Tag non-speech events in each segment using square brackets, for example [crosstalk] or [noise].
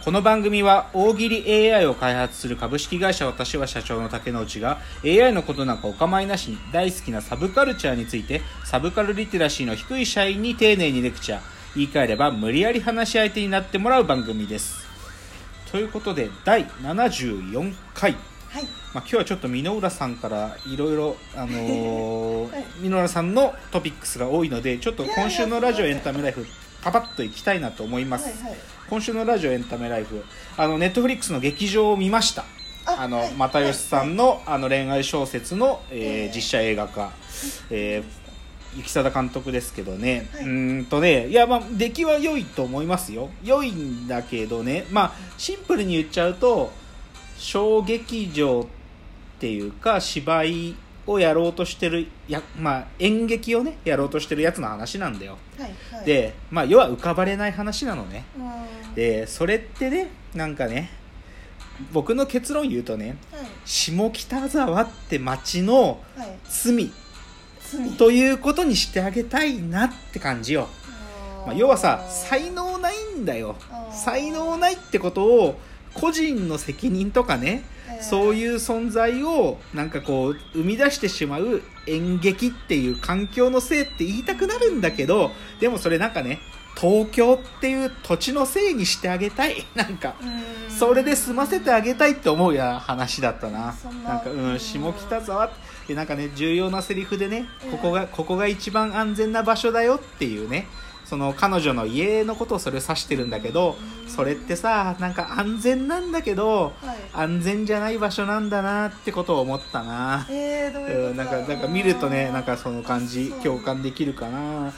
この番組は大喜利 AI を開発する株式会社私は社長の竹之内が AI のことなんかお構いなしに大好きなサブカルチャーについてサブカルリテラシーの低い社員に丁寧にレクチャー言い換えれば無理やり話し相手になってもらう番組です。ということで第74回。はい。まあ、今日はちょっと箕浦さんからいろいろ [laughs] 箕浦さんのトピックスが多いのでちょっと今週のラジオエンタメライフパパッといきたいなと思います、はいはい。今週のラジオエンタメライフあのネットフリックスの劇場を見ました。ああの、はい。又吉さんの,、あの恋愛小説の、えーええ実写映画化、えー、雪貞監督ですけどね、はい。うーんとねいやまあ出来は良いと思いますよ。良いんだけどね。まあシンプルに言っちゃうと小劇場っていうか芝居をやろうとしてるや、まあ、演劇をねやろうとしてるやつの話なんだよ。はいはい。で、まあ、要は浮かばれない話なのね。でそれってねなんかね僕の結論言うとね下北沢って町のいはい。罪罪。ということにしてあげたいなって感じよ、まあ、要はさ才能ないんだよ。才能ないってことを個人の責任とかねそうういう存在をなんかこう生み出してしまう演劇っていう環境のせいって言いたくなるんだけどでもそれなんかね東京っていう土地のせいにしてあげたい。[laughs] なんかそれで済ませてあげたいって思うや話だったな。な。んかうん下北沢ってなんかね重要なセリフでねここがここが一番安全な場所だよっていうねその彼女の家のことをそれを指してるんだけどそれってさなんか安全なんだけどはい。安全じゃない場所なんだなってことを思ったな。えー、どういううんことなんかなんか見るとねなんかその感じ共感できるかな。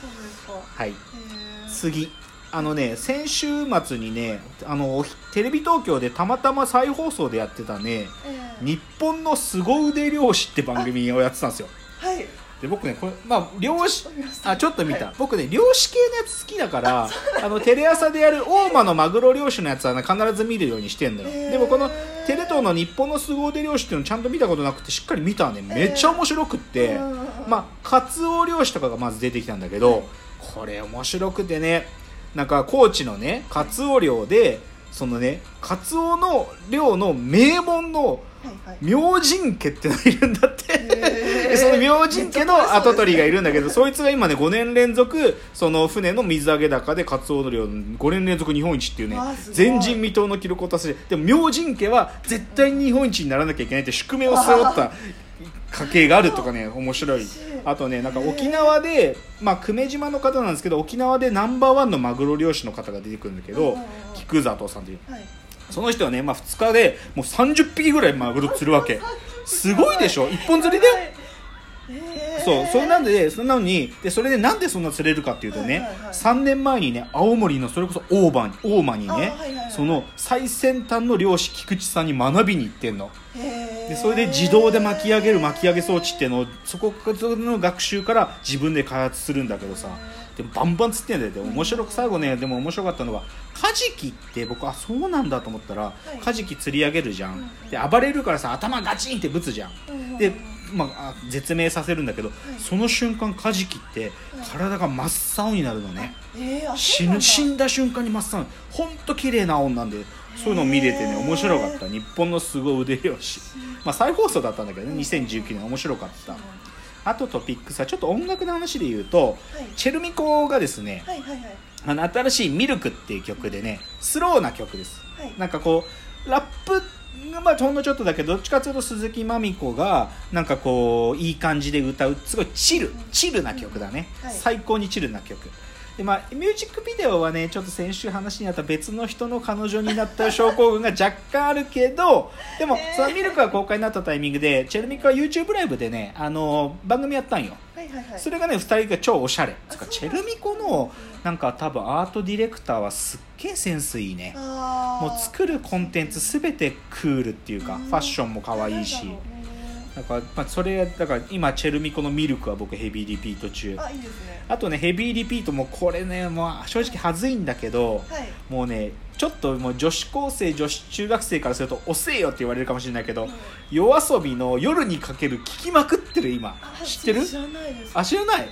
はい。へー。次。あのね先週末にねあのテレビ東京でたまたま再放送でやってたね「えー。日本の凄腕漁師」って番組をやってたんですよ。はいで僕ねこれまあ漁師あちょっと見た、はい僕ね漁師系のやつ好きだからあのテレ朝でやる大間のマグロ漁師のやつは、ね、必ず見るようにしてんのよ。へー。でもこのテレ東の日本の凄腕漁師っていうのちゃんと見たことなくてしっかり見たらねめっちゃ面白くって、うんまあカツオ漁師とかがまず出てきたんだけど、はい。これ面白くてねなんか高知のねカツオ漁でそのねカツオの漁の名門の明神家ってのがいるんだって、でその明神家の跡取りがいるんだけどそいつが今ね5年連続その船の水揚げ高でカツオの量5年連続日本一っていうね前人未到の記録を達成でも明神家は絶対に日本一にならなきゃいけないって宿命を背負った家系があるとかね [laughs] 面白い。あとねなんか沖縄でまあ久米島の方なんですけど沖縄でナンバーワンのマグロ漁師の方が出てくるんだけど菊里さんという。はい。その人はね、まあ、2日でもう30匹ぐらいマグロ釣るわけ。すごいでしょ？一本釣りでえーそうそれなんでそんなのにでそれでなんでそんな釣れるかっていうとね、はいはいはい3年前にね青森のそれこそ大間に大間にね、あはいはいはい。その最先端の漁師菊池さんに学びに行ってんの。でそれで自動で巻き上げる巻き上げ装置っていうのをそこの学習から自分で開発するんだけどさ。でもバンバン釣ってんだよ。でも面白く最後ねでも面白かったのはカジキって僕あそうなんだと思ったら、い。カジキ釣り上げるじゃん、うんで暴れるからさ頭ガチンってぶつじゃん。で、まあ、あ絶命させるんだけど、その瞬間カジキって体が真っ青になるのね、えー、あ死ぬ死んだ瞬間に真っ青。ほんと綺麗な青なんでそういうのを見れてね面白かった。日本のすごい腕漁師、まあ、再放送だったんだけどね2019年面白かった。あとトピックスはちょっと音楽の話で言うとはい。チェルミコがですねはいはいはい。あの新しい「ミルク」っていう曲でねスローな曲です。はい。なんかこうラップがまあほんのちょっとだけどどっちかというと鈴木まみ子がなんかこういい感じで歌うすごいチルチルな曲だね、はい。最高にチルな曲でまあミュージックビデオはねちょっと先週話にあった別の人の彼女になった症候群が若干あるけどでも、えー。そのミルクが公開になったタイミングでチェルミコは YouTube ライブでねあの番組やったんよ。はいはいはい。それがね2人が超おしゃれ。つうかあチェルミコのなんか多分アートディレクターはすっげえセンスいいね。もう作るコンテンツすべてクールっていうかうん。ファッションも可愛いしなんから、まあ、それだから今チェルミコのミルクは僕ヘビーリピート中。あいいですね。あとねヘビーリピートもこれねもう正直はずいんだけどはいもうねちょっともう女子高生女子中学生からすると遅えよって言われるかもしれないけど夜遊びの夜にかける聞きまくってる今。あ知ってる？知らないです。あ知らない？はい。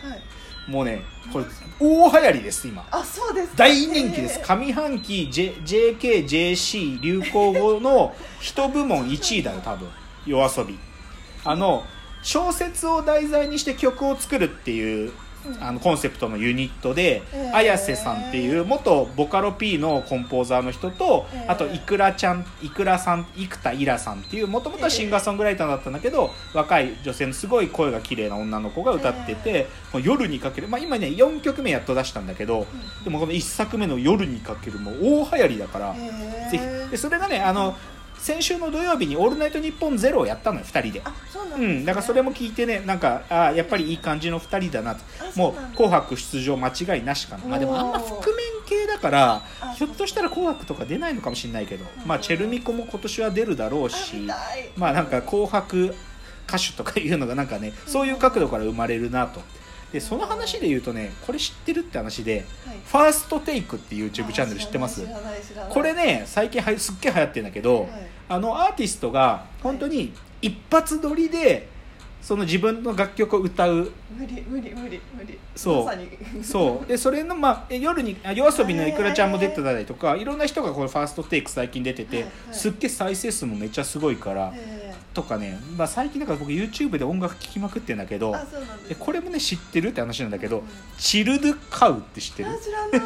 もうねこれ大流行りです今。あそうですか。大人気です。上半期、J、JKJC 流行語の一部門1位だよ多分。夜遊びあの小説を題材にして曲を作るっていううん。あのコンセプトのユニットでへー。綾瀬さんっていう元ボカロ P のコンポーザーの人とへー。あといくらちゃんいくらさん生田イラさんっていうもともとはシンガーソングライターだったんだけど若い女性のすごい声が綺麗な女の子が歌っててもう夜にかける、まあ、今ね4曲目やっと出したんだけどでもこの1作目の「夜にかける」も大流行りだからぜひ。でそれがねあの先週の土曜日に「オールナイトニッポンゼロをやったのよ2人で。あそうなんね。ん、だからそれも聞いてねなんかあーやっぱりいい感じの2人だなと。もう「あそうなんだ。紅白」出場間違いなしかな、まあ、でもあんま覆面系だからあひょっとしたら「紅白」とか出ないのかもしれないけど、まあ、チェルミコも今年は出るだろうあしまあなんか「紅白」歌手とかいうのがなんかねそういう角度から生まれるなとでその話で言うとねこれ知ってるって話ではい「ファーストテイクっていう YouTube チャンネル知ってます？これね最近はやすっげえ流行ってるんだけど、はい。あのアーティストが本当に一発撮りでその自分の楽曲を歌う。無理無理無理無理。そう。そう。でそれの、まあ、え夜にあ夜遊びのいくらちゃんも出てたりとかいろんな人がこれファーストテイク最近出てて、はいはい。すっげえ再生数もめっちゃすごいから、えとかね、まあ、最近だから僕 YouTube で音楽聴きまくってるんだけどこれもね知ってるって話なんだけど、うん。チルドゥカウって知ってる？あ知らない。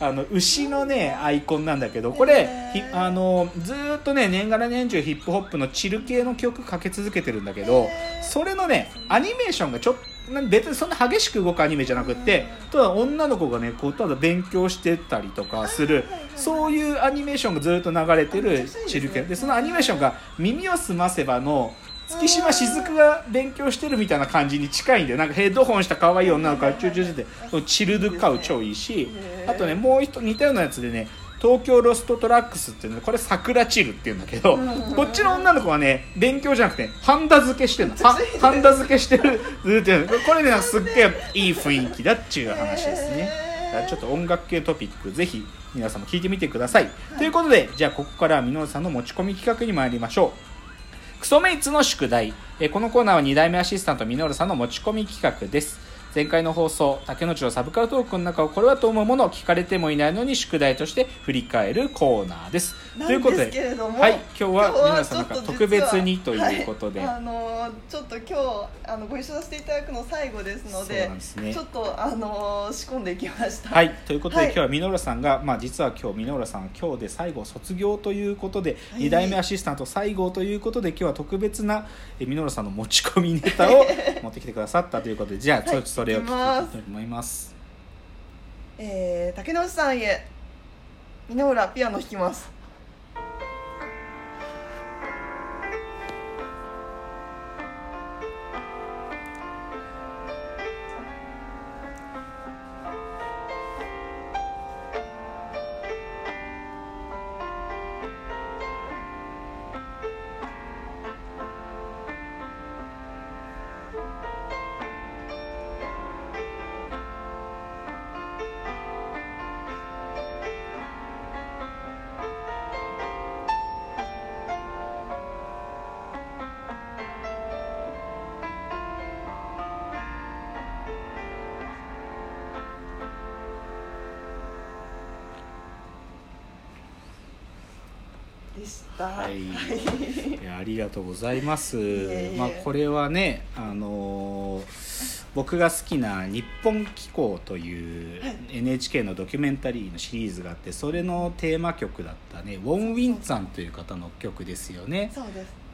あの牛のねアイコンなんだけどこれ、あのずーっとね年がら年中ヒップホップのチル系の曲かけ続けてるんだけどそれのねアニメーションがちょっと別にそんな激しく動くアニメじゃなくってただ女の子がねこうただ勉強してたりとかするそういうアニメーションがずっと流れてるチル系でそのアニメーションが「耳をすませば」の月島雫が勉強してるみたいな感じに近いんだよ。なんかヘッドホンした可愛い女の子がチューチューしてて ChilledCow 超いいしあとねもう一似たようなやつでね Tokyo Lost Tracks っていうのこれ桜チルっていうんだけどうんこっちの女の子はね勉強じゃなくてハンダ付けしてるの。[laughs] ハンダ付けしてるっとやるこれねすっげえいい雰囲気だっちゅう話ですね。へー。ちょっと音楽系トピックぜひ皆さんも聞いてみてください、ということでじゃあここからは箕輪さんの持ち込み企画に参りましょう。クソメイツの宿題。えーこのコーナーは2代目アシスタントミノルさんの持ち込み企画です前回の放送竹野内のサブカルトークの中をこれはと思うものを聞かれてもいないのに宿題として振り返るコーナーです。ということではい今日は皆さんなんかちょっと実は特別にということで、はいあのーちょっと今日あのご一緒させていただくの最後ですのでですね。ちょっとあのー仕込んでいきました。はい、ということで、はい。今日はミノルさんが、まあ、実は今日ミノルさん今日で最後卒業ということで、はい。2代目アシスタント最後ということで今日は特別なえミノルさんの持ち込みネタを持ってきてくださったということでじゃあはい。ちょっとそれを聞きたいと思います。えー、竹野内さんへ箕浦ピアノ弾きますした。はい、[laughs] ありがとうございます。まあこれはね、あのー僕が好きな日本機構というはい。NHK のドキュメンタリーのシリーズがあって、それのテーマ曲だったね、ウォン・ウィンツァンという方の曲ですよね。そうです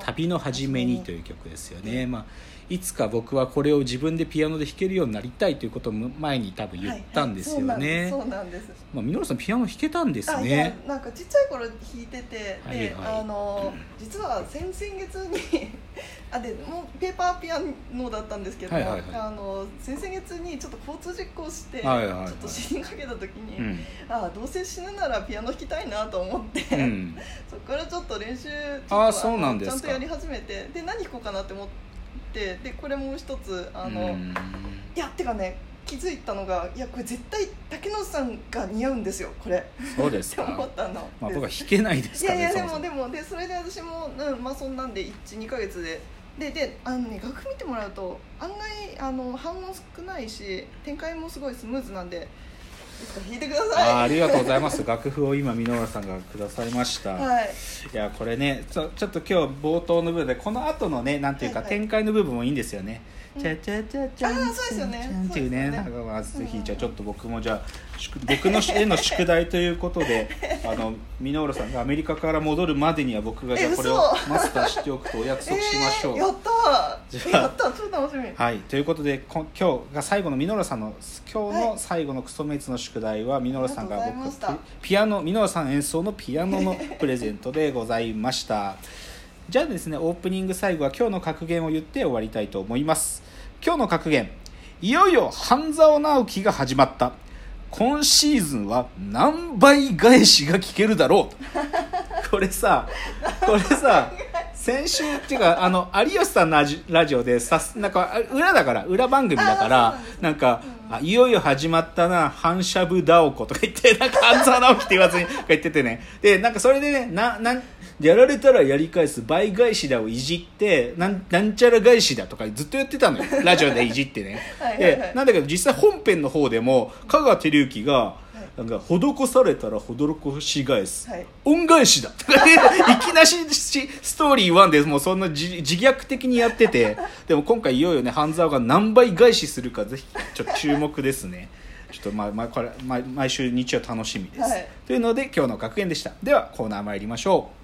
旅の始めにという曲ですよね、まあ、いつか僕はこれを自分でピアノで弾けるようになりたいということを前に多分言ったんですよね、はいはいそうなんです。まあ、ミノルさんピアノ弾けたんですね。なんかちっちゃい頃弾いてて、はいではい。あの実は先々月にあでもうペーパーピアノだったんですけども、はいはいはい。あの先々月にちょっと交通事故して、はいはいはい。ちょっと死にかけた時に、うん。あどうせ死ぬならピアノ弾きたいなと思って、うん。[laughs] そこからちょっと練習ちあーそうなんですか。ちゃんとやり始めてで何弾こうかなって思ってでこれもう一つあの、いうん。やてかね気づいたのがいやこれ絶対竹野内さんが似合うんですよこれ。そうです [laughs] って思かったの。まあで僕は弾けないですからいやいやでもでもでそれで私も、うん、まあそんなんで12か月ででであのね楽譜見てもらうと案外あの反音少ないし展開もすごいスムーズなんでいつか弾いてください。ありがとうございます。楽譜を今箕浦さんがくださいました、はい。いやこれねちょちょっと今日冒頭の部分でこの後のねなんていうかはいはい。展開の部分もいいんですよね。うん。チャチャチャチャンあーそうですよね。チャンっていうねそうですよね。なんかまずぜひうんじゃあちょっと僕もじゃ僕の絵の宿題ということで [laughs] あの箕浦さんがアメリカから戻るまでには僕がじゃこれを嘘マスターしておくとお約束しましょう。えー、やったやったー。超楽しみ。はい、ということでこ今日が最後のミノラさんの今日のはい。最後のクソメイツの宿題はミノラさんが僕ざいました。ピピアノミノラさん演奏のピアノのプレゼントでございました。じゃあですねオープニング最後は今日の格言を言って終わりたいと思います。今日の格言。いよいよ半沢直樹が始まった今シーズンは何倍返しが聞けるだろう [laughs] これさこれさ先週っていうかあの有吉さんのラジラジオでさすなんかあ裏だから裏番組だからなんか、うんあいよいよ始まったな反しゃぶダオコとか言ってなんか半沢直樹って言わずにとか言っててね。でなんかそれでねななんやられたらやり返す倍返しだをいじってなんなんちゃら返しだとかずっとやってたのよ。[laughs] ラジオでいじってね。はいなんだけど実際本編の方でも香川照之がなんか施されたら施し返す、はい。恩返しだとかね。[laughs] いきなしストーリー1でもうそんな自自虐的にやってて。[laughs] でも今回いよいよね半沢が何倍返しするかぜひちょっと注目ですね。ちょっとまあ、まあ、これ毎毎週日曜楽しみです、はい。というので今日の格言でした。ではコーナー参りましょう